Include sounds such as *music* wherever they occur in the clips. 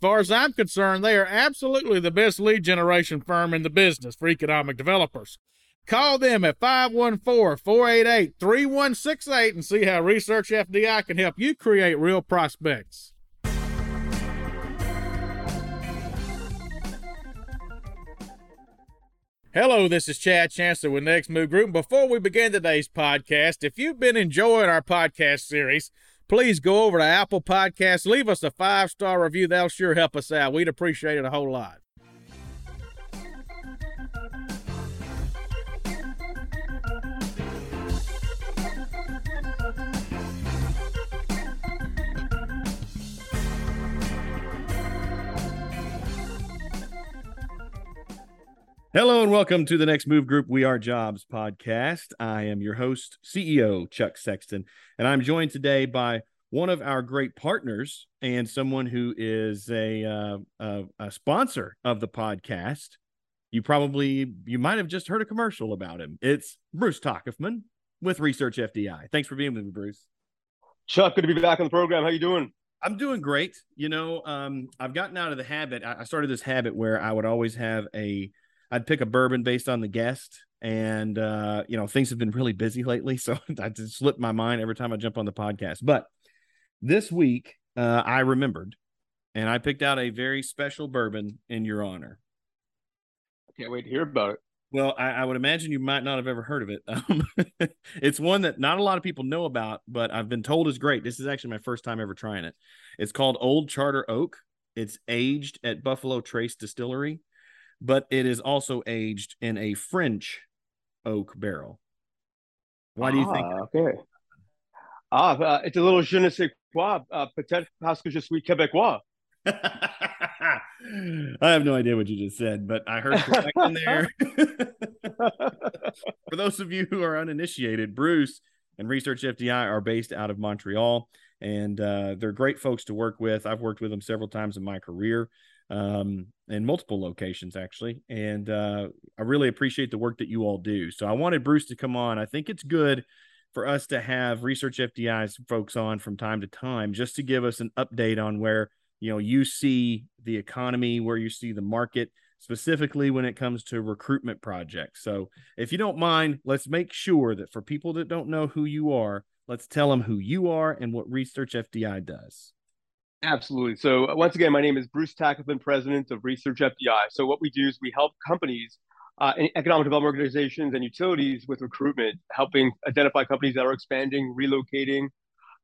far as I'm concerned, they are absolutely the best lead generation firm in the business for economic developers. Call them at 514 488 3168 and see how Research FDI can help you create real prospects. Hello, this is Chad Chancellor with Next Move Group. Before we begin today's podcast, if you've been enjoying our podcast series, please go over to Apple Podcasts, leave us a five star review. That'll sure help us out. We'd appreciate it a whole lot. Hello and welcome to the Next Move Group We Are Jobs podcast. I am your host, CEO Chuck Sexton, and I'm joined today by one of our great partners and someone who is a, uh, a, a sponsor of the podcast. You probably you might have just heard a commercial about him. It's Bruce Tockefman with Research FDI. Thanks for being with me, Bruce. Chuck, good to be back on the program. How are you doing? I'm doing great. You know, um, I've gotten out of the habit. I started this habit where I would always have a I'd pick a bourbon based on the guest. And, uh, you know, things have been really busy lately. So *laughs* I just slip my mind every time I jump on the podcast. But this week, uh, I remembered and I picked out a very special bourbon in your honor. I can't wait to hear about it. Well, I, I, would imagine you might not have ever heard of it. *laughs* Um, *laughs* it's one that not a lot of people know about, but I've been told is great. This is actually my first time ever trying it. It's called Old Charter Oak. It's aged at Buffalo Trace Distillery but it is also aged in a French oak barrel. Why do you think? Ah, okay. Ah, uh, it's a little je ne sais quoi. Uh, peut-être parce que je suis québécois. *laughs* I have no idea what you just said, but I heard Quebec in there. *laughs* For those of you who are uninitiated, Bruce and Research FDI are based out of Montreal, and uh, they're great folks to work with. I've worked with them several times in my career um, in multiple locations actually. And uh, I really appreciate the work that you all do. So I wanted Bruce to come on. I think it's good for us to have Research FDI's folks on from time to time just to give us an update on where you know you see the economy, where you see the market specifically when it comes to recruitment projects. So if you don't mind, let's make sure that for people that don't know who you are, let's tell them who you are and what Research FDI does. Absolutely. So uh, once again, my name is Bruce Tackleton, president of Research FDI. So what we do is we help companies, uh, economic development organizations, and utilities with recruitment, helping identify companies that are expanding, relocating,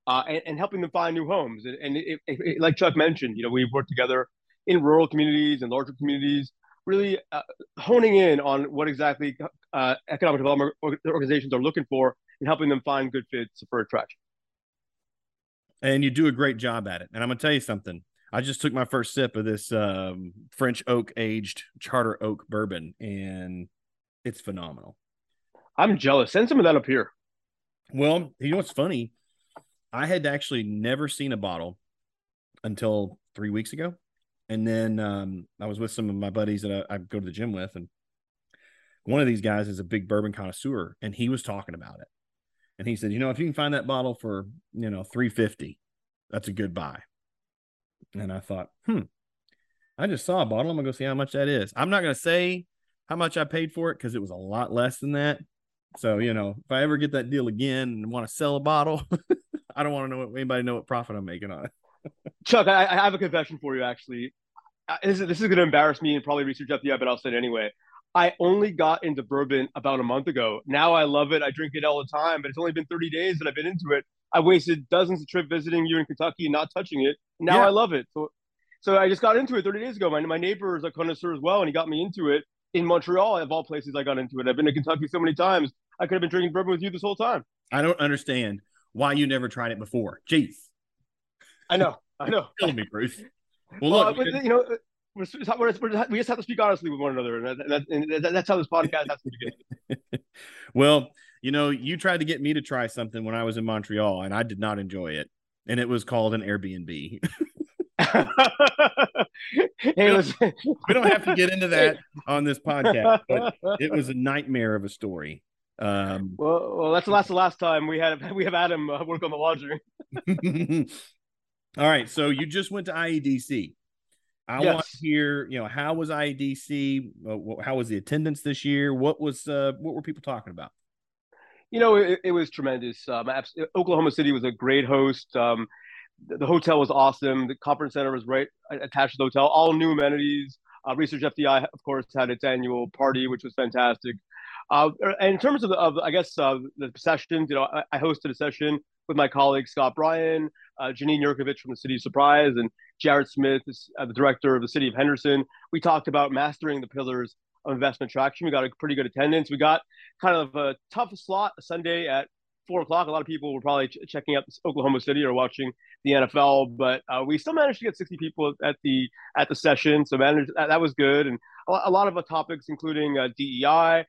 uh, and, and, helping them find new homes. And, and it, it, it, like Chuck mentioned, you know, we've worked together in rural communities and larger communities, really uh, honing in on what exactly uh, economic development organizations are looking for and helping them find good fits for attraction and you do a great job at it. And I'm gonna tell you something. I just took my first sip of this um, French oak aged charter oak bourbon, and it's phenomenal. I'm jealous. Send some of that up here. Well, you know what's funny? I had actually never seen a bottle until three weeks ago, and then um, I was with some of my buddies that I, I go to the gym with, and one of these guys is a big bourbon connoisseur, and he was talking about it and he said, you know, if you can find that bottle for, you know, 350, that's a good buy. And I thought, hmm, I just saw a bottle. I'm gonna go see how much that is. I'm not gonna say how much I paid for it because it was a lot less than that. So, you know, if I ever get that deal again and want to sell a bottle, *laughs* I don't want to know what anybody know what profit I'm making on it. Chuck, I, I, have a confession for you actually. Uh, this is, this is going to embarrass me and probably research FDI, but I'll say it anyway. I only got into bourbon about a month ago. Now I love it. I drink it all the time, but it's only been 30 days that I've been into it. I wasted dozens of trips visiting you in Kentucky and not touching it. Now yeah. I love it. So, so I just got into it 30 days ago. My, my neighbor is a connoisseur as well, and he got me into it in Montreal. Of all places, I got into it. I've been to Kentucky so many times. I could have been drinking bourbon with you this whole time. I don't understand why you never tried it before. Jeez. I know. I know. Tell me, Bruce. *laughs* Well, look, uh, you know, we're, we're, we're, we just have to speak honestly with one another, and, that, and that, that's how this podcast has to begin. *laughs* well, you know, you tried to get me to try something when I was in Montreal, and I did not enjoy it, and it was called an Airbnb. *laughs* hey, listen. *laughs* we don't have to get into that on this podcast, but it was a nightmare of a story. Um, well, well, that's the last the last time we had we have Adam uh, work on the laundry. All right, so you just went to IEDC. I yes. want to hear, you know, how was IEDC? How was the attendance this year? What was, uh, what were people talking about? You know, it, it was tremendous. Um, Oklahoma City was a great host. Um, the, the, hotel was awesome. The conference center was right attached to the hotel. All new amenities. Uh, Research FDI, of course, had its annual party, which was fantastic. Uh, and in terms of, the, of I guess, uh, the sessions, you know, I, I hosted a session with my colleague Scott Bryan, uh, Jeanine Jerkovic from the City of Surprise, and Jared Smith, uh, the director of the City of Henderson. We talked about mastering the pillars of investment traction. We got a pretty good attendance. We got kind of a tough slot Sunday at four o'clock. A lot of people were probably ch- checking out Oklahoma City or watching the NFL, but uh, we still managed to get 60 people at the at the session. So managed that, that was good, and a, lot of the topics, including uh, DEI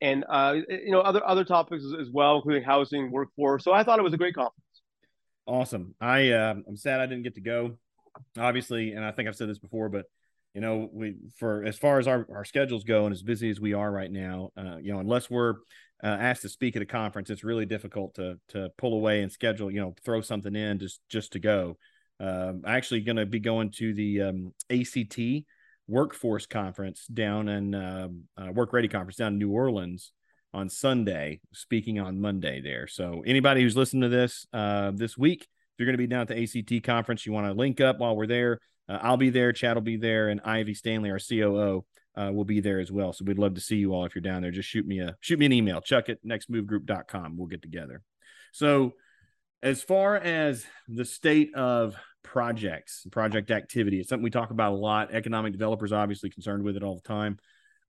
and uh, you know other other topics as, as, well, including housing, workforce. So I thought it was a great conference. Awesome. I uh, I'm sad I didn't get to go, obviously, and I think I've said this before, but you know we for as far as our, our schedules go and as busy as we are right now, uh, you know unless we're uh, asked to speak at a conference, it's really difficult to to pull away and schedule, you know, throw something in just just to go. Um, I'm actually going to be going to the um, ACT workforce conference down in uh, uh, work ready conference down in New Orleans on Sunday, speaking on Monday there. So anybody who's listening to this uh, this week, if you're going to be down at the ACT conference, you want to link up while we're there. Uh, I'll be there, Chad will be there, and Ivy Stanley, our COO, uh, will be there as well. So we'd love to see you all if you're down there. Just shoot me a shoot me an email, chuck at nextmovegroup.com. We'll get together. So as far as the state of projects, project activity. It's something we talk about a lot. Economic developers obviously concerned with it all the time.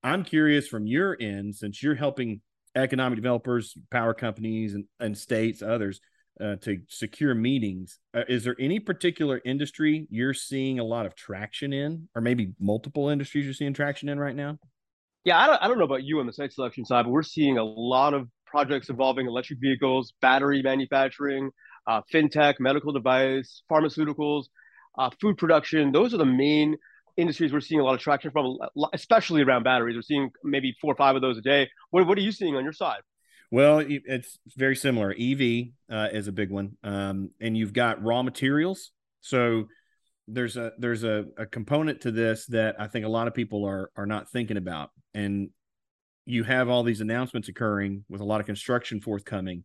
I'm curious from your end, since you're helping economic developers, power companies, and, and states, others, uh, to secure meetings. Uh, is there any particular industry you're seeing a lot of traction in, or maybe multiple industries you're seeing traction in right now? Yeah, I don't, I don't know about you on the site selection side, but we're seeing a lot of projects involving electric vehicles, battery manufacturing, uh, fintech, medical device, pharmaceuticals, uh, food production. Those are the main industries we're seeing a lot of traction from, especially around batteries. We're seeing maybe four or five of those a day. What, what are you seeing on your side? Well, it's very similar. EV uh, is a big one, um, and you've got raw materials. So there's a there's a, a component to this that I think a lot of people are are not thinking about, and you have all these announcements occurring with a lot of construction forthcoming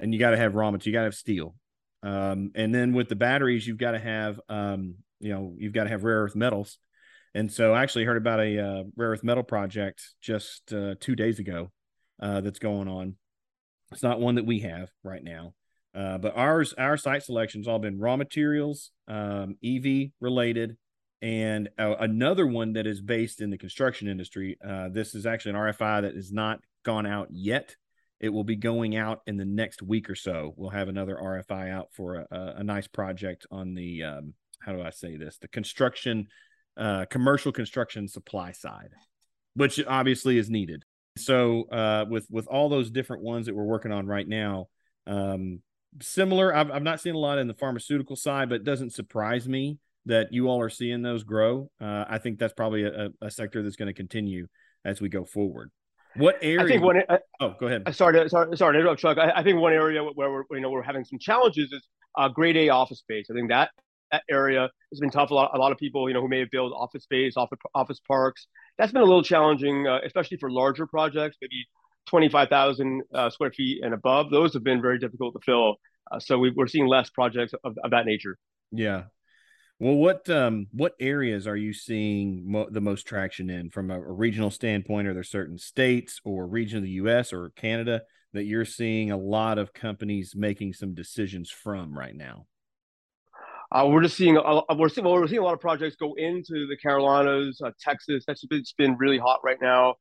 and you got to have raw material. You got to have steel. Um, and then with the batteries, you've got to have, um, you know, you've got to have rare earth metals. And so I actually heard about a uh, rare earth metal project just uh, two days ago uh, that's going on. It's not one that we have right now, uh, but ours, our site selections all been raw materials, um, EV related, and uh, another one that is based in the construction industry. Uh, this is actually an RFI that has not gone out yet. It will be going out in the next week or so. We'll have another RFI out for a, a nice project on the um, how do I say this? The construction, uh, commercial construction supply side, which obviously is needed. So uh, with with all those different ones that we're working on right now, um, similar. I've, I've not seen a lot in the pharmaceutical side, but it doesn't surprise me that you all are seeing those grow. Uh, I think that's probably a, a sector that's going to continue as we go forward. What area? I think one. Uh, oh, go ahead. Sorry, to, sorry, sorry to interrupt, Chuck. I, I, think one area where we're you know we're having some challenges is uh, grade A office space. I think that that area has been tough. A lot, a lot of people, you know, who may have built office space, office office parks. That's been a little challenging, uh, especially for larger projects, maybe twenty five thousand uh, square feet and above. Those have been very difficult to fill. Uh, so we, are seeing less projects of, of that nature. Yeah. Well, what um what areas are you seeing mo- the most traction in from a, a, regional standpoint? Are there certain states or region of the U.S. or Canada that you're seeing a lot of companies making some decisions from right now? Uh, we're just seeing a, we're seeing we're seeing a lot of projects go into the Carolinas, uh, Texas. That's been, it's been really hot right now.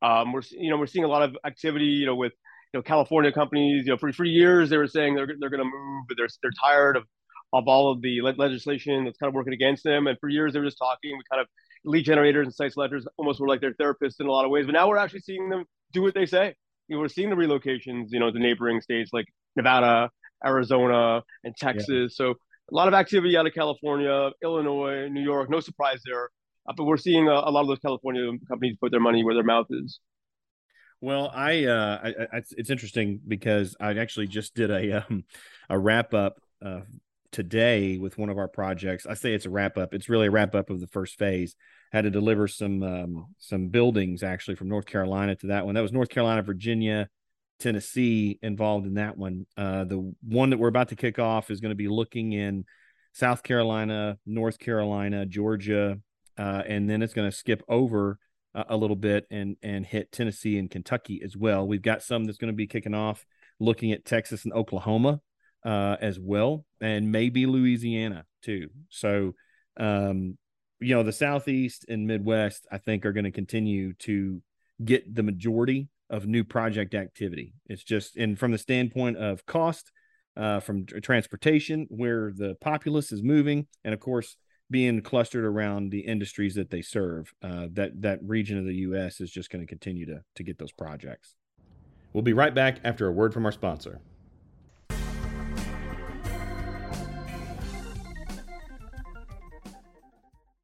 Um, we're you know we're seeing a lot of activity you know with you know California companies. You know for for years they were saying they're they're going to move, but they're they're tired of of all of the legislation that's kind of working against them. And for years they were just talking. We kind of lead generators and site selectors almost were like their therapists in a lot of ways. But now we're actually seeing them do what they say. You know, we're seeing the relocations. You know, the neighboring states like Nevada, Arizona, and Texas. Yeah. So a lot of activity out of California, Illinois, New York. No surprise there. Uh, but we're seeing a, a, lot of those California companies put their money where their mouth is. Well, I, uh, I, I it's interesting because I actually just did a um, a wrap up uh, today with one of our projects. I say it's a wrap up. It's really a wrap up of the first phase. Had to deliver some um, some buildings actually from North Carolina to that one. That was North Carolina, Virginia, Tennessee involved in that one. Uh, the one that we're about to kick off is going to be looking in South Carolina, North Carolina, Georgia, uh, and then it's going to skip over uh, a little bit and and hit Tennessee and Kentucky as well. We've got some that's going to be kicking off looking at Texas and Oklahoma uh, as well, and maybe Louisiana too. So, um, you know, the Southeast and Midwest, I think, are going to continue to get the majority of new project activity. It's just, and from the standpoint of cost, uh, from transportation, where the populace is moving, and of course, being clustered around the industries that they serve, uh, that that region of the U.S. is just going to continue to to get those projects. We'll be right back after a word from our sponsor.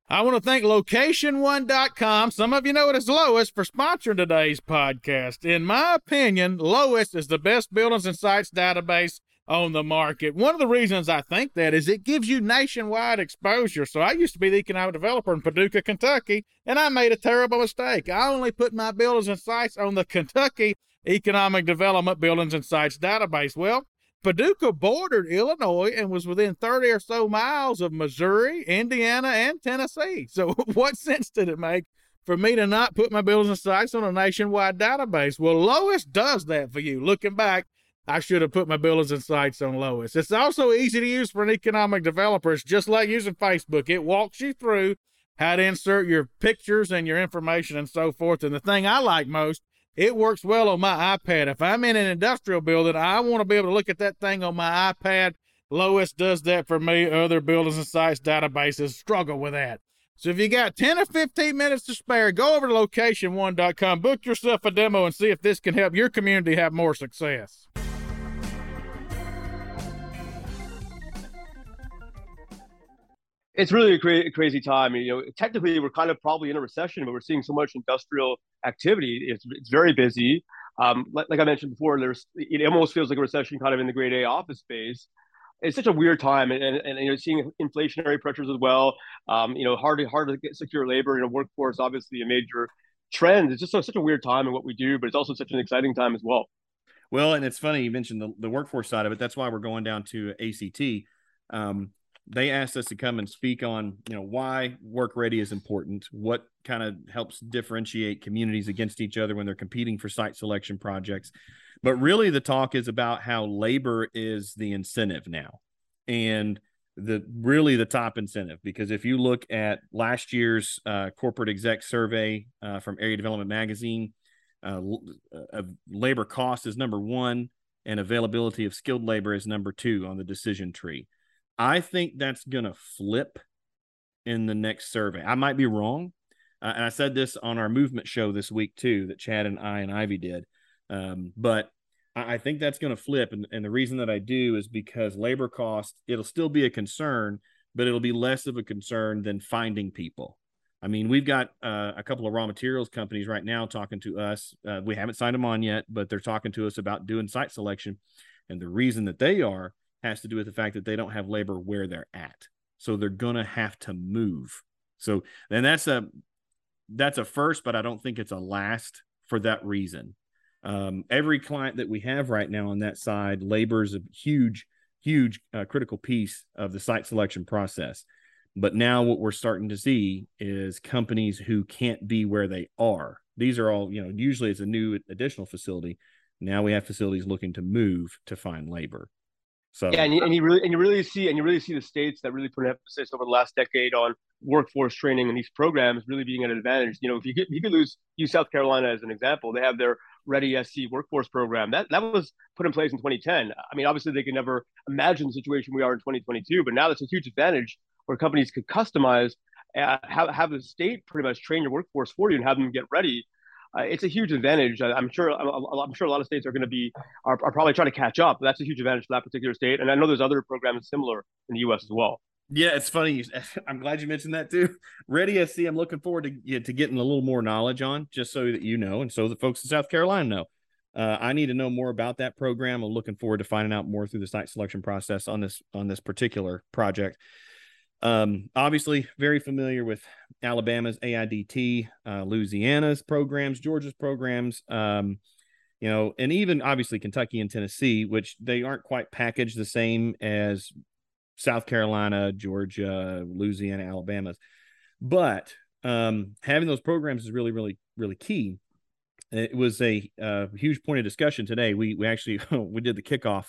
I want to thank location1.com. Some of you know it as Lois for sponsoring today's podcast. In my opinion, Lois is the best buildings and sites database on the market. One of the reasons I think that is it gives you nationwide exposure. So I used to be the economic developer in Paducah, Kentucky, and I made a terrible mistake. I only put my buildings and sites on the Kentucky Economic Development Buildings and Sites database. Well, Paducah bordered Illinois and was within 30 or so miles of Missouri, Indiana, and Tennessee. So, *laughs* what sense did it make for me to not put my buildings and sites on a nationwide database? Well, Lois does that for you. Looking back, I should have put my buildings and sites on Lois. It's also easy to use for an economic developer. It's just like using Facebook. It walks you through how to insert your pictures and your information and so forth. And the thing I like most it works well on my iPad. If I'm in an industrial building, I want to be able to look at that thing on my iPad. Lois does that for me. Other buildings and sites databases struggle with that. So if you got 10 or 15 minutes to spare, go over to location1.com, book yourself a demo, and see if this can help your community have more success. It's really a cra- crazy time. You know, technically we're kind of probably in a recession, but we're seeing so much industrial activity. It's it's very busy. Um, like, like I mentioned before, there's it almost feels like a recession kind of in the grade A office space. It's such a weird time, and, and, and you know, seeing inflationary pressures as well. Um, you know, hard to hard to get secure labor. in a workforce obviously a major trend. It's just so, such a weird time in what we do, but it's also such an exciting time as well. Well, and it's funny you mentioned the, the workforce side of it. That's why we're going down to ACT. Um, they asked us to come and speak on you know why work ready is important what kind of helps differentiate communities against each other when they're competing for site selection projects. But really the talk is about how labor is the incentive now and the really the top incentive. Because if you look at last year's uh, corporate exec survey uh, from area development magazine uh, uh labor cost is number one and availability of skilled labor is number two on the decision tree I think that's going to flip in the next survey. I might be wrong. Uh, and I said this on our movement show this week too, that Chad and I and Ivy did. Um, but I, I, think that's going to flip. And, and the reason that I do is because labor cost, it'll still be a concern, but it'll be less of a concern than finding people. I mean, we've got uh, a couple of raw materials companies right now talking to us. Uh, we haven't signed them on yet, but they're talking to us about doing site selection. And the reason that they are has to do with the fact that they don't have labor where they're at. So they're going to have to move. So and that's a that's a first, but I don't think it's a last for that reason. Um, every client that we have right now on that side, labor is a huge, huge uh, critical piece of the site selection process. But now what we're starting to see is companies who can't be where they are. These are all, you know, usually it's a new additional facility. Now we have facilities looking to move to find labor. So yeah, and you, and you really and you really see and you really see the states that really put an emphasis over the last decade on workforce training and these programs really being an advantage. You know, if you get, you could lose use South Carolina as an example, they have their Ready SC workforce program that that was put in place in 2010. I mean, obviously they could never imagine the situation we are in 2022, but now that's a huge advantage where companies could customize, uh, have have the state pretty much train your workforce for you and have them get ready uh, it's a huge advantage. I, am sure I'm sure a lot of states are going to be are, are, probably trying to catch up. That's a huge advantage for that particular state, and I know there's other programs similar in the U.S. as well. Yeah, it's funny. *laughs* I'm glad you mentioned that too. Ready SC, I'm looking forward to you know, to getting a little more knowledge on, just so that you know, and so the folks in South Carolina know. Uh, I need to know more about that program. I'm looking forward to finding out more through the site selection process on this on this particular project. Um, obviously, very familiar with Alabama's AIDT, uh, Louisiana's programs, Georgia's programs, um, you know, and even obviously Kentucky and Tennessee, which they aren't quite packaged the same as South Carolina, Georgia, Louisiana, Alabama's. But um, having those programs is really, really, really key. It was a uh, huge point of discussion today. We we actually *laughs* we did the kickoff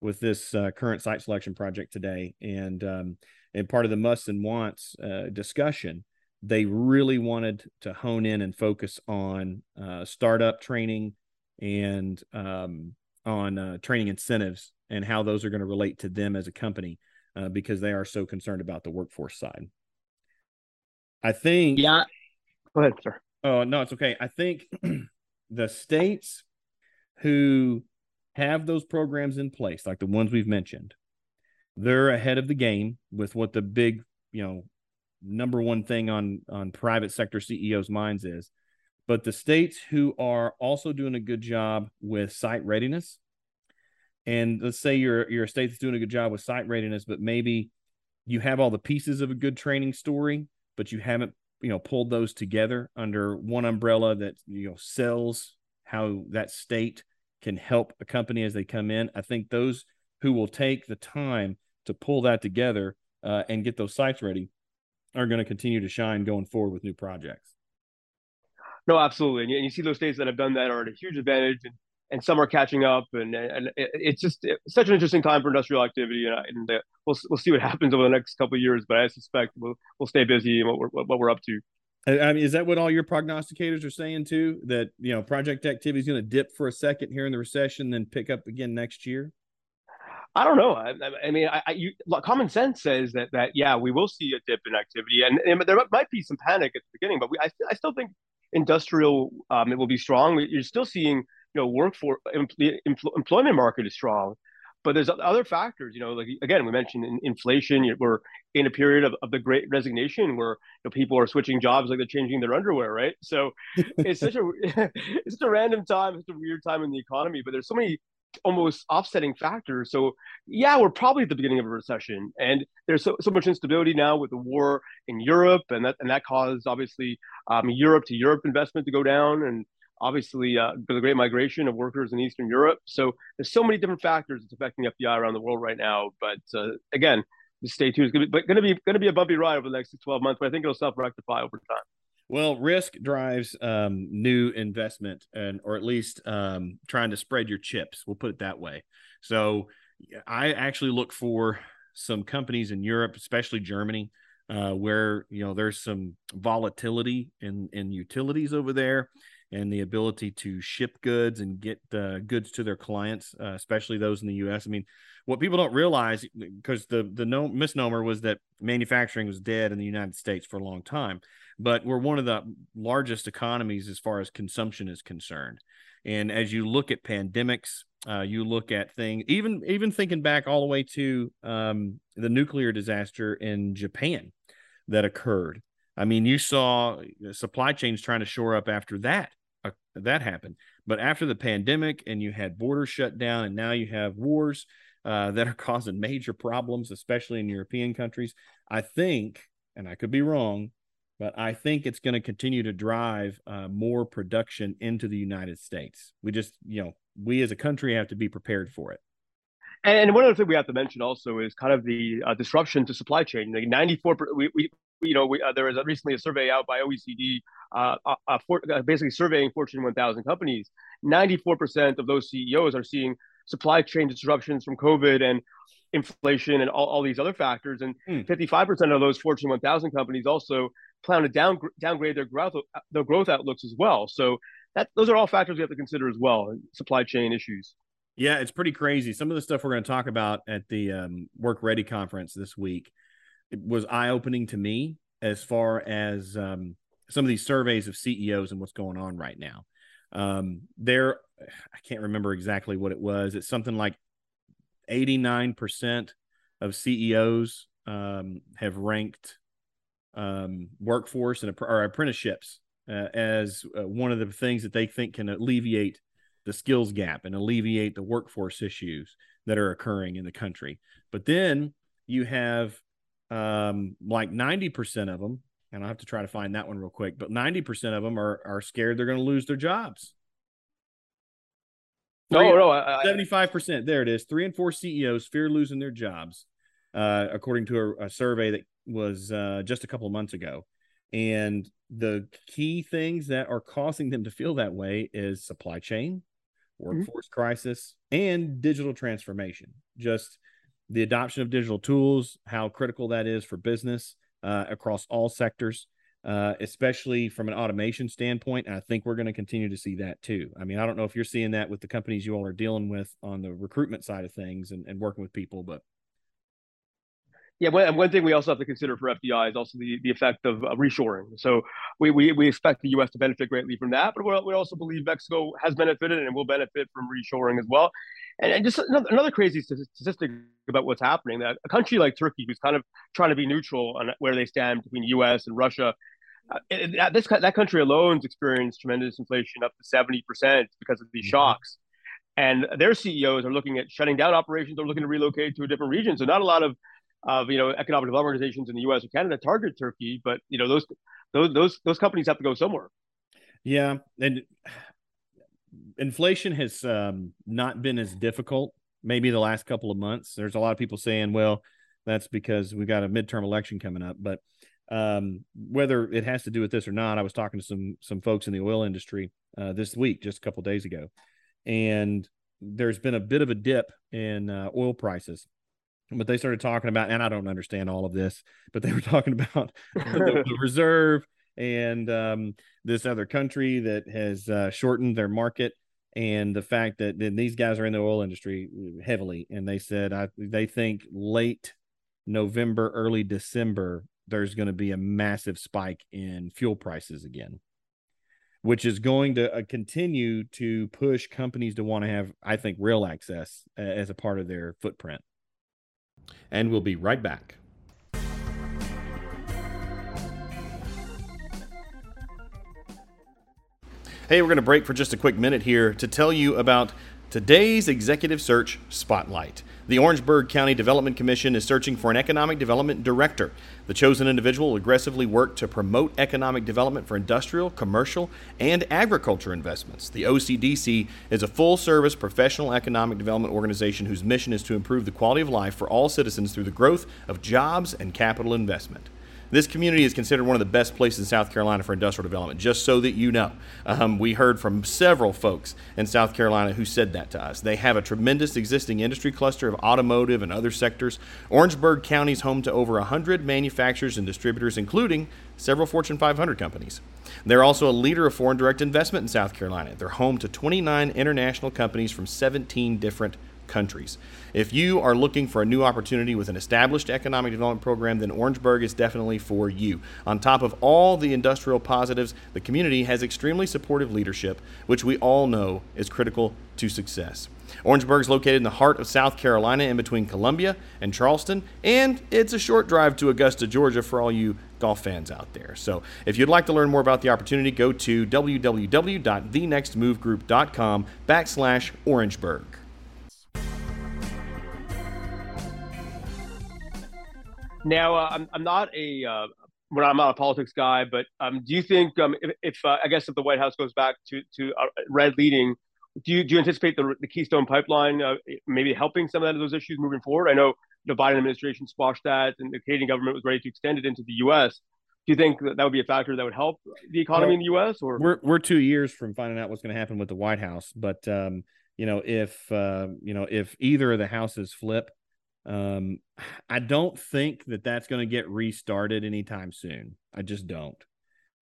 with this uh, current site selection project today, and um, and part of the musts and wants uh, discussion, they really wanted to hone in and focus on uh, startup training and um, on uh, training incentives and how those are going to relate to them as a company uh, because they are so concerned about the workforce side. I think. Yeah. Go ahead, sir. Oh no, it's okay. I think *clears throat* the states who have those programs in place, like the ones we've mentioned, they're ahead of the game with what the big, you know, number one thing on on private sector CEOs' minds is. But the states who are also doing a good job with site readiness, and let's say you're you're a state that's doing a good job with site readiness, but maybe you have all the pieces of a good training story, but you haven't you know pulled those together under one umbrella that you know sells how that state can help a company as they come in. I think those who will take the time to pull that together uh, and get those sites ready are going to continue to shine going forward with new projects. No, absolutely. And you, and you see those states that have done that are at a huge advantage, and, and some are catching up. And, and it's just it's such an interesting time for industrial activity. And, and uh, we'll, we'll see what *laughs* happens over the next couple of years. But I suspect we'll, we'll stay busy and what we're, what we're up to. I mean, is that what all your prognosticators are saying too? That you know, project activity is going to dip for a second here in the recession, then pick up again next year. I don't know. I, I mean, I, I, you, common sense says that that yeah, we will see a dip in activity, and, and there might be some panic at the beginning, but we, I, I still think industrial um, it will be strong. You're still seeing you know workforce empl- employment market is strong, but there's other factors. You know, like again, we mentioned inflation. We're in a period of, of the Great Resignation where you know, people are switching jobs like they're changing their underwear, right? So *laughs* it's such a *laughs* it's such a random time, it's a weird time in the economy. But there's so many almost offsetting factors. So yeah, we're probably at the beginning of a recession, and there's so, so much instability now with the war in Europe, and that and that caused obviously um, Europe to Europe investment to go down, and obviously uh, the great migration of workers in Eastern Europe. So there's so many different factors that's affecting FDI around the world right now. But uh, again, just stay tuned. It's going to be, going to be going to be a bumpy ride over the next 12 months, but I think it'll self rectify over time. Well, risk drives um, new investment, and or at least um, trying to spread your chips. We'll put it that way. So, I actually look for some companies in Europe, especially Germany, uh, where you know there's some volatility in in utilities over there, and the ability to ship goods and get uh, goods to their clients, uh, especially those in the U.S. I mean, what people don't realize because the the no, misnomer was that manufacturing was dead in the United States for a long time but we're one of the largest economies as far as consumption is concerned. And as you look at pandemics, uh, you look at things, even even thinking back all the way to um, the nuclear disaster in Japan that occurred. I mean, you saw supply chains trying to shore up after that uh, that happened. But after the pandemic, and you had borders shut down, and now you have wars uh, that are *laughs* causing major problems, especially in European countries. I think, and I could be wrong, but I think it's going to continue to drive uh, more production into the United States. We just, you know, we as a country have to be prepared for it. And one other thing we have to mention also is kind of the uh, disruption to supply chain. Like 94, we, we you know, we, uh, there was a, recently a survey out by OECD, uh, uh, uh, for, uh, basically surveying Fortune 1000 companies. 94% of those CEOs are seeing supply chain disruptions from COVID and inflation and all, all these other factors. And mm. 55% of those Fortune 1000 companies also plan to down, downgrade their growth, their growth outlooks as well. So that those are all factors we have to consider as well, supply chain issues. Yeah, it's pretty crazy. Some of the stuff we're going to talk about at the um, Work Ready conference this week was eye opening to me as far as um, some of these surveys of CEOs and what's going on right now. Um, there, I can't remember exactly what it was. It's something like 89% of CEOs um, have ranked um, workforce and or apprenticeships uh, as uh, one of the things that they think can alleviate the skills gap and alleviate the workforce issues that are occurring in the country. But then you have um, like 90% of them, and I'll have to try to find that one real quick, but 90% of them are, are scared they're going to lose their jobs. No, Three, no, I, 75%. There it is. Three and four CEOs fear losing their jobs, uh, according to a, a, survey that was uh, just a couple of months ago. And the key things that are causing them to feel that way is supply chain, Mm-hmm. workforce mm-hmm. crisis, and digital transformation. Just the adoption of digital tools, how critical that is for business uh, across all sectors, uh, especially from an automation standpoint. And I think we're going to continue to see that too. I mean, I don't know if you're seeing that with the companies you all are dealing with on the recruitment side of things and, and working with people, but yeah, one, one thing we also have to consider for FDI is also the, the effect of uh, reshoring. So we, we, we expect the U.S. to benefit greatly from that, but we also believe Mexico has benefited and will benefit from reshoring as well. And, and just another, another crazy statistic about what's happening that a country like Turkey, who's kind of trying to be neutral on where they stand between the U.S. and Russia, uh, it, this that country alone's experienced tremendous inflation up to seventy percent because of these mm-hmm. shocks and their CEOs are looking at shutting down operations or looking to relocate to a different region. So not a lot of of you know economic development organizations in the U.S. or Canada target Turkey, but you know those those those those companies have to go somewhere. Yeah, and inflation has um, not been as difficult maybe the last couple of months. There's a lot of people saying, well, that's because we've got a midterm election coming up, but um, whether it has to do with this or not, I was talking to some some folks in the oil industry uh, this week, just a couple days ago, and there's been a bit of a dip in uh, oil prices. But they started talking about, and I don't understand all of this, but they were *laughs* talking about the, the, *laughs* reserve and um, this other country that has uh, shortened their market, and the fact that these guys are in the oil industry heavily, and they said I, they think late November, early December, there's going to be a massive spike in fuel prices again, which is going to uh, continue to push companies to want to have, I think, rail access uh, as a part of their footprint and we'll be right back. Hey, we're going to break for just a quick minute here to tell you about today's Executive Search Spotlight. The Orangeburg County Development Commission is searching for an economic development director. The chosen individual will aggressively work to promote economic development for industrial, commercial, and agriculture investments. The OCDC is a full service professional economic development organization whose mission is to improve the quality of life for all citizens through the growth of jobs and capital investment. This community is considered one of the best places in South Carolina for industrial development, just so that you know. Um, we heard from several folks in South Carolina who said that to us. They have a tremendous existing industry cluster of automotive and other sectors. Orangeburg County is home to over 100 manufacturers and distributors, including several Fortune 500 companies. They're also a leader of foreign direct investment in South Carolina. They're home to 29 international companies from 17 different countries. If you are looking for a new opportunity with an established economic development program, then Orangeburg is definitely for you. On top of all the industrial positives, the community has extremely supportive leadership, which we all know is critical to success. Orangeburg is located in the heart of South Carolina in between Columbia and Charleston, and it's a short drive to Augusta, Georgia for all you golf fans out there. So if you'd like to learn more about the opportunity, go to www.thenextmovegroup.com backslash Orangeburg. Now, uh, I'm I'm not a uh, well, I'm not a politics guy, but um, do you think um, if, if uh, I guess if the White House goes back to to uh, red leading, do you do you anticipate the, the Keystone Pipeline uh, maybe helping some of those issues moving forward? I know the Biden administration squashed that, and the Canadian government was ready to extend it into the U.S. Do you think that, that would be a factor that would help the economy well, in the U.S. Or we're we're two years from finding out what's going to happen with the White House, but um, you know if uh, you know if either of the houses flip, um, I don't think that that's going to get restarted anytime soon. I just don't.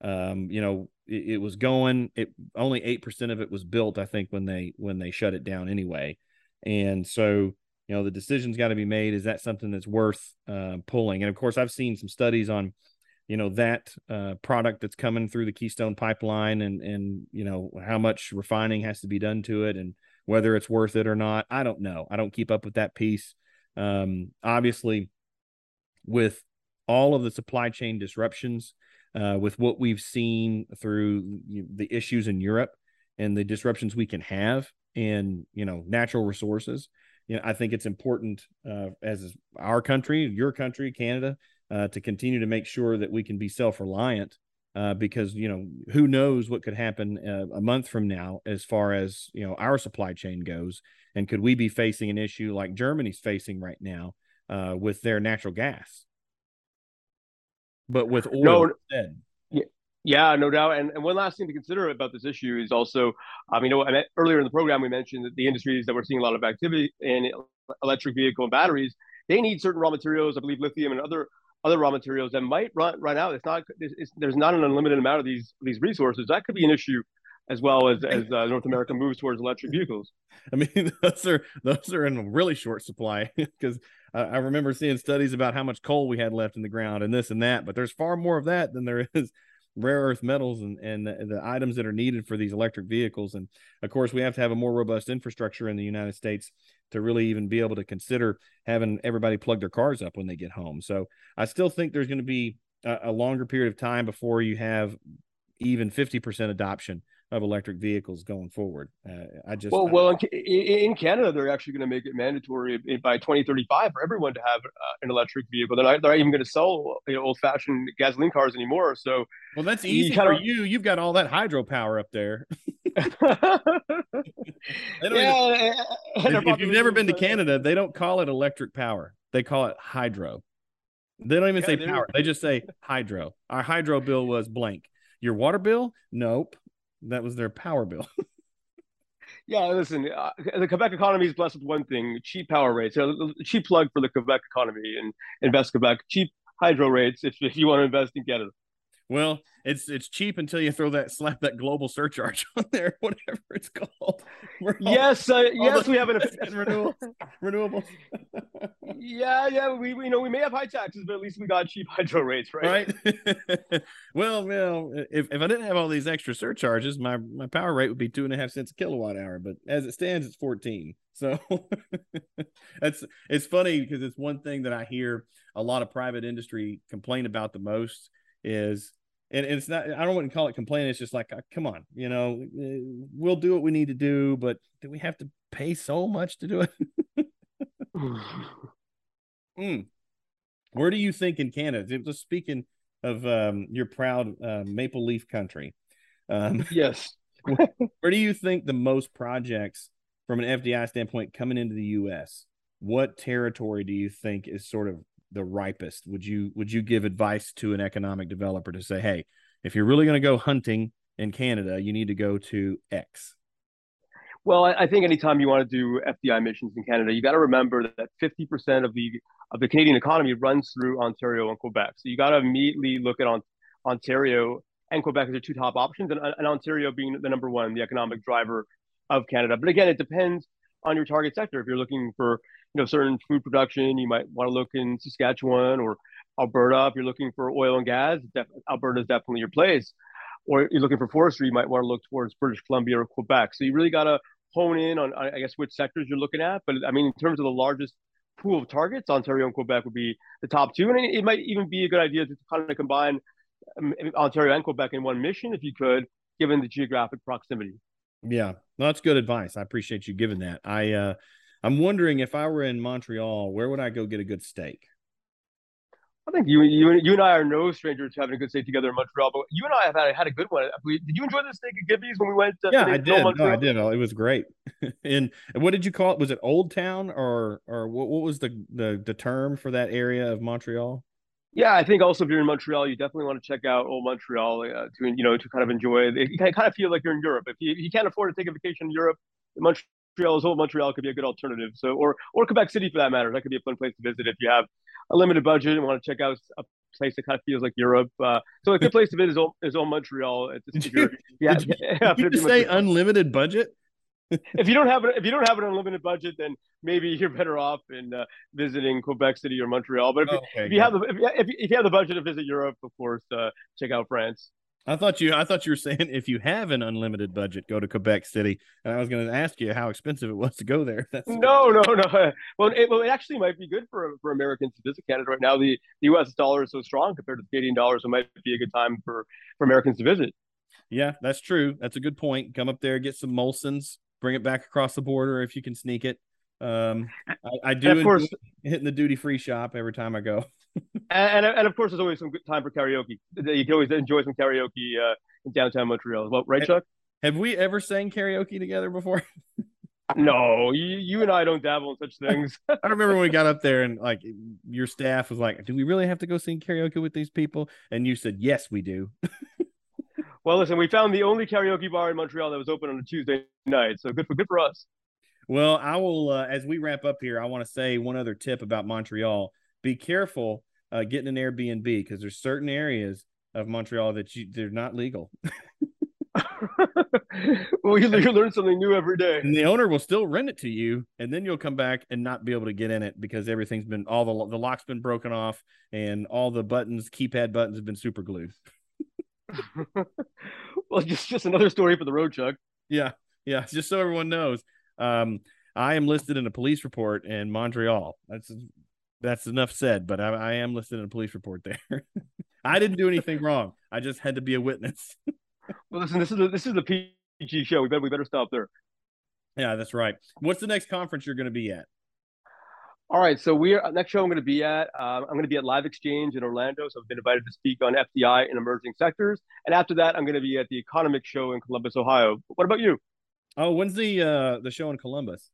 Um, you know, it, it was going. It only eight percent of it was built. I think when they when they shut it down anyway, and so you know the decision's got to be made. Is that something that's worth uh, pulling? And of course, I've seen some studies on you know that uh, product that's coming through the Keystone pipeline, and and you know how much refining has to be done to it, and whether it's worth it or not. I don't know. I don't keep up with that piece. Um, obviously, with all of the supply chain disruptions, uh, with what we've seen through the issues in Europe and the disruptions we can have in you know natural resources. You know, I think it's important uh, as our country, your country, Canada, uh, to continue to make sure that we can be self reliant. Uh, because you know who knows what could happen uh, a month from now as far as you know our supply chain goes, and could we be facing an issue like Germany's facing right now uh, with their natural gas? but with oil no, instead. Yeah, yeah, no doubt. And, and one last thing to consider about this issue is also, um, you know, I meant, earlier in the program we mentioned that the industries that we're seeing a lot of activity in electric vehicle and batteries, they need certain raw materials. I believe lithium and other other raw materials that might run run out. It's not it's, there's not an unlimited amount of these these resources. That could be an issue as well as as uh, North America moves towards electric vehicles. *laughs* I mean, *laughs* those are those are in really short supply *laughs* because I, remember seeing studies about how much coal we had left in the ground and this and that. But there's far more of that than there is rare earth metals and and the, the items that are needed for these electric vehicles. And of course, we have to have a more robust infrastructure in the United States to really even be able to consider having everybody plug their cars up when they get home. So I still think there's going to be a, a longer period of time before you have even 50% adoption of electric vehicles going forward. Uh, I just well, I, well, in, in, Canada, they're actually going to make it mandatory by 2035 for everyone to have uh, an electric vehicle. They're not, they're not even going to sell you know, old-fashioned gasoline cars anymore. So, well, that's easy for kinda... you. You've got all that hydropower up there. *laughs* *laughs* yeah, even, if, if you've never been to Canada, they don't call it electric power; they call it hydro. They don't even yeah, say power; they just say hydro. Our hydro bill was blank. Your water bill? Nope. That was their power bill. *laughs* yeah, listen, uh, the Quebec economy is blessed with one thing: cheap power rates. So, cheap plug for the Quebec economy and invest Quebec. Cheap hydro rates if, if you want to invest in Canada. Well, it's it's cheap until you throw that slap that global surcharge *laughs* on there, whatever it's called. *laughs* All, yes, uh, yes, we have an *laughs* renewable renewables. yeah, yeah, we, we you know we may have high taxes, but at least we got cheap hydro rates, right? Right. well, well, if, if I didn't have all these extra surcharges, my my power rate would be two and a half cents a kilowatt hour. But as it stands, it's fourteen. So that's it's funny because it's one thing that I hear a lot of private industry complain about the most is and it's not i don't want to call it complaining it's just like uh, come on you know uh, we'll do what we need to do but do we have to pay so much to do it? *sighs* *laughs* Mm. where do you think in canada just speaking of um, your proud uh, maple leaf country um, *laughs* yes. where, where do you think the most projects from an fdi standpoint coming into the us what territory do you think is sort of the ripest. Would you would you give advice to an economic developer to say hey if you're really going to go hunting in canada you need to go to x well i think anytime you want to do fdi missions in canada you got to remember that 50% of the of the canadian economy runs through ontario and quebec. So you got to immediately look at on, ontario and quebec as the two top options and, and ontario being the number one the economic driver of canada. But again it depends on your target sector. If you're looking for you know certain food production. You might want to look in Saskatchewan or Alberta if you're looking for oil and gas. Def- Alberta is definitely your place. Or you're looking for forestry, you might want to look towards British Columbia or Quebec. So you really got to hone in on, I guess, which sectors you're looking at. But I mean, in terms of the largest pool of targets, Ontario and Quebec would be the top two. And it might even be a good idea to kind of combine um, Ontario and Quebec in one mission if you could, given the geographic proximity. Yeah, no, that's good advice. I appreciate you giving that. I uh, I'm wondering if I were in Montreal, where would I go get a good steak? I think you you you and I are no strangers to having a good steak together in Montreal. But you and I have had, had a good one. Did you enjoy the steak at Gibby's when we went? To yeah, I did. No, I did. It was great. *laughs* and what did you call it? Was it Old Town or or what, what was the, the the term for that area of Montreal? Yeah, I think also if you're in Montreal, you definitely want to check out Old Montreal uh, to you know to kind of enjoy it. You kind of feel like you're in Europe. If you, if you can't afford to take a vacation in Europe, Montreal, Old Montreal could be a good alternative. So or or Quebec City for that matter. That could be a fun place to visit if you have a limited budget and want to check out a place that kind of feels like Europe. Uh, so a good place to visit is old, is old Montreal. Did you, *laughs* yeah, did you, yeah, did you say unlimited budget? *laughs* if you don't have if you don't have an unlimited budget, then maybe you're better off in uh, visiting Quebec City or Montreal. But if, oh, okay, if you have the if, if, if, you have the budget to visit Europe, of course, uh, check out France. I thought you I thought you were saying if you have an unlimited budget, go to Quebec City. And I was going to ask you how expensive it was to go there. *laughs* That's no, no, no. *laughs* Well, it, well, it actually might be good for for Americans to visit Canada right now. The, the U.S. dollar is so strong compared to the Canadian dollar, so it might be a good time for for Americans to visit. Yeah, that's true. That's a good point. Come up there, get some Molson's, bring it back across the border if you can sneak it. Um, I, I do of course, hitting the duty free shop every time I go. *laughs* and, and, and of course, there's always some good time for karaoke. You can always enjoy some karaoke uh, in downtown Montreal. Well, right, Chuck? Have we ever sang karaoke together before? *laughs* no, you, you and I don't dabble in such *laughs* things. I remember when we got up there and like your staff was like, "Do we really have to go sing karaoke with these people?" And you said, "Yes, we do." well, listen, we found the only karaoke bar in Montreal that was open on a Tuesday night, so good for good for us. Well, I will. Uh, as we wrap up here, I want to say one other tip about Montreal: be careful uh, getting an Airbnb because there's certain areas of Montreal that you they're not legal. *laughs* well, you, you learn something new every day. And the owner will still rent it to you, and then you'll come back and not be able to get in it because everything's been all the the lock's been broken off, and all the buttons, keypad buttons, have been super glued. *laughs* *laughs* well, just just another story for the road, Chuck. Yeah, yeah. Just so everyone knows, um, I am listed in a police report in Montreal. That's that's enough said, but I, I am listed in a police report there. *laughs* I didn't do anything wrong. I just had to be a witness. *laughs* well, listen, this is a, this is the PG show. We better we better stop there. Yeah, that's right. What's the next conference you're going to be at? All right, so we're next show I'm going to be at. Um, I'm going to be at Live Exchange in Orlando. So I've been invited to speak on FDI in emerging sectors, and after that, I'm going to be at the Economic Show in Columbus, Ohio. What about you? Oh, when's the uh, the show in Columbus?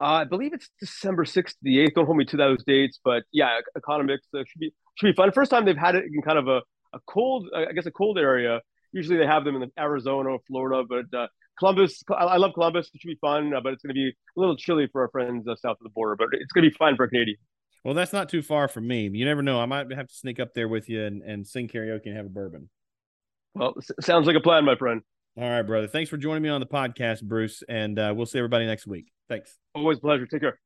Uh, I believe it's December sixth, to the eighth. Don't hold me to those dates, but yeah, economics uh, should be should be fun. First time they've had it in kind of a, a cold, uh, I guess, a cold area. Usually they have them in Arizona, or Florida, but uh, Columbus. I love Columbus. It should be fun, uh, but it's going to be a little chilly for our friends uh, south of the border. But it's going to be fun for a Canadian. Well, that's not too far from me. You never know. I might have to sneak up there with you and, and sing karaoke and have a bourbon. Well, sounds like a plan, my friend. All right, brother. Thanks for joining me on the podcast, Bruce. And uh, we'll see everybody next week. Thanks. Always pleasure. Take care.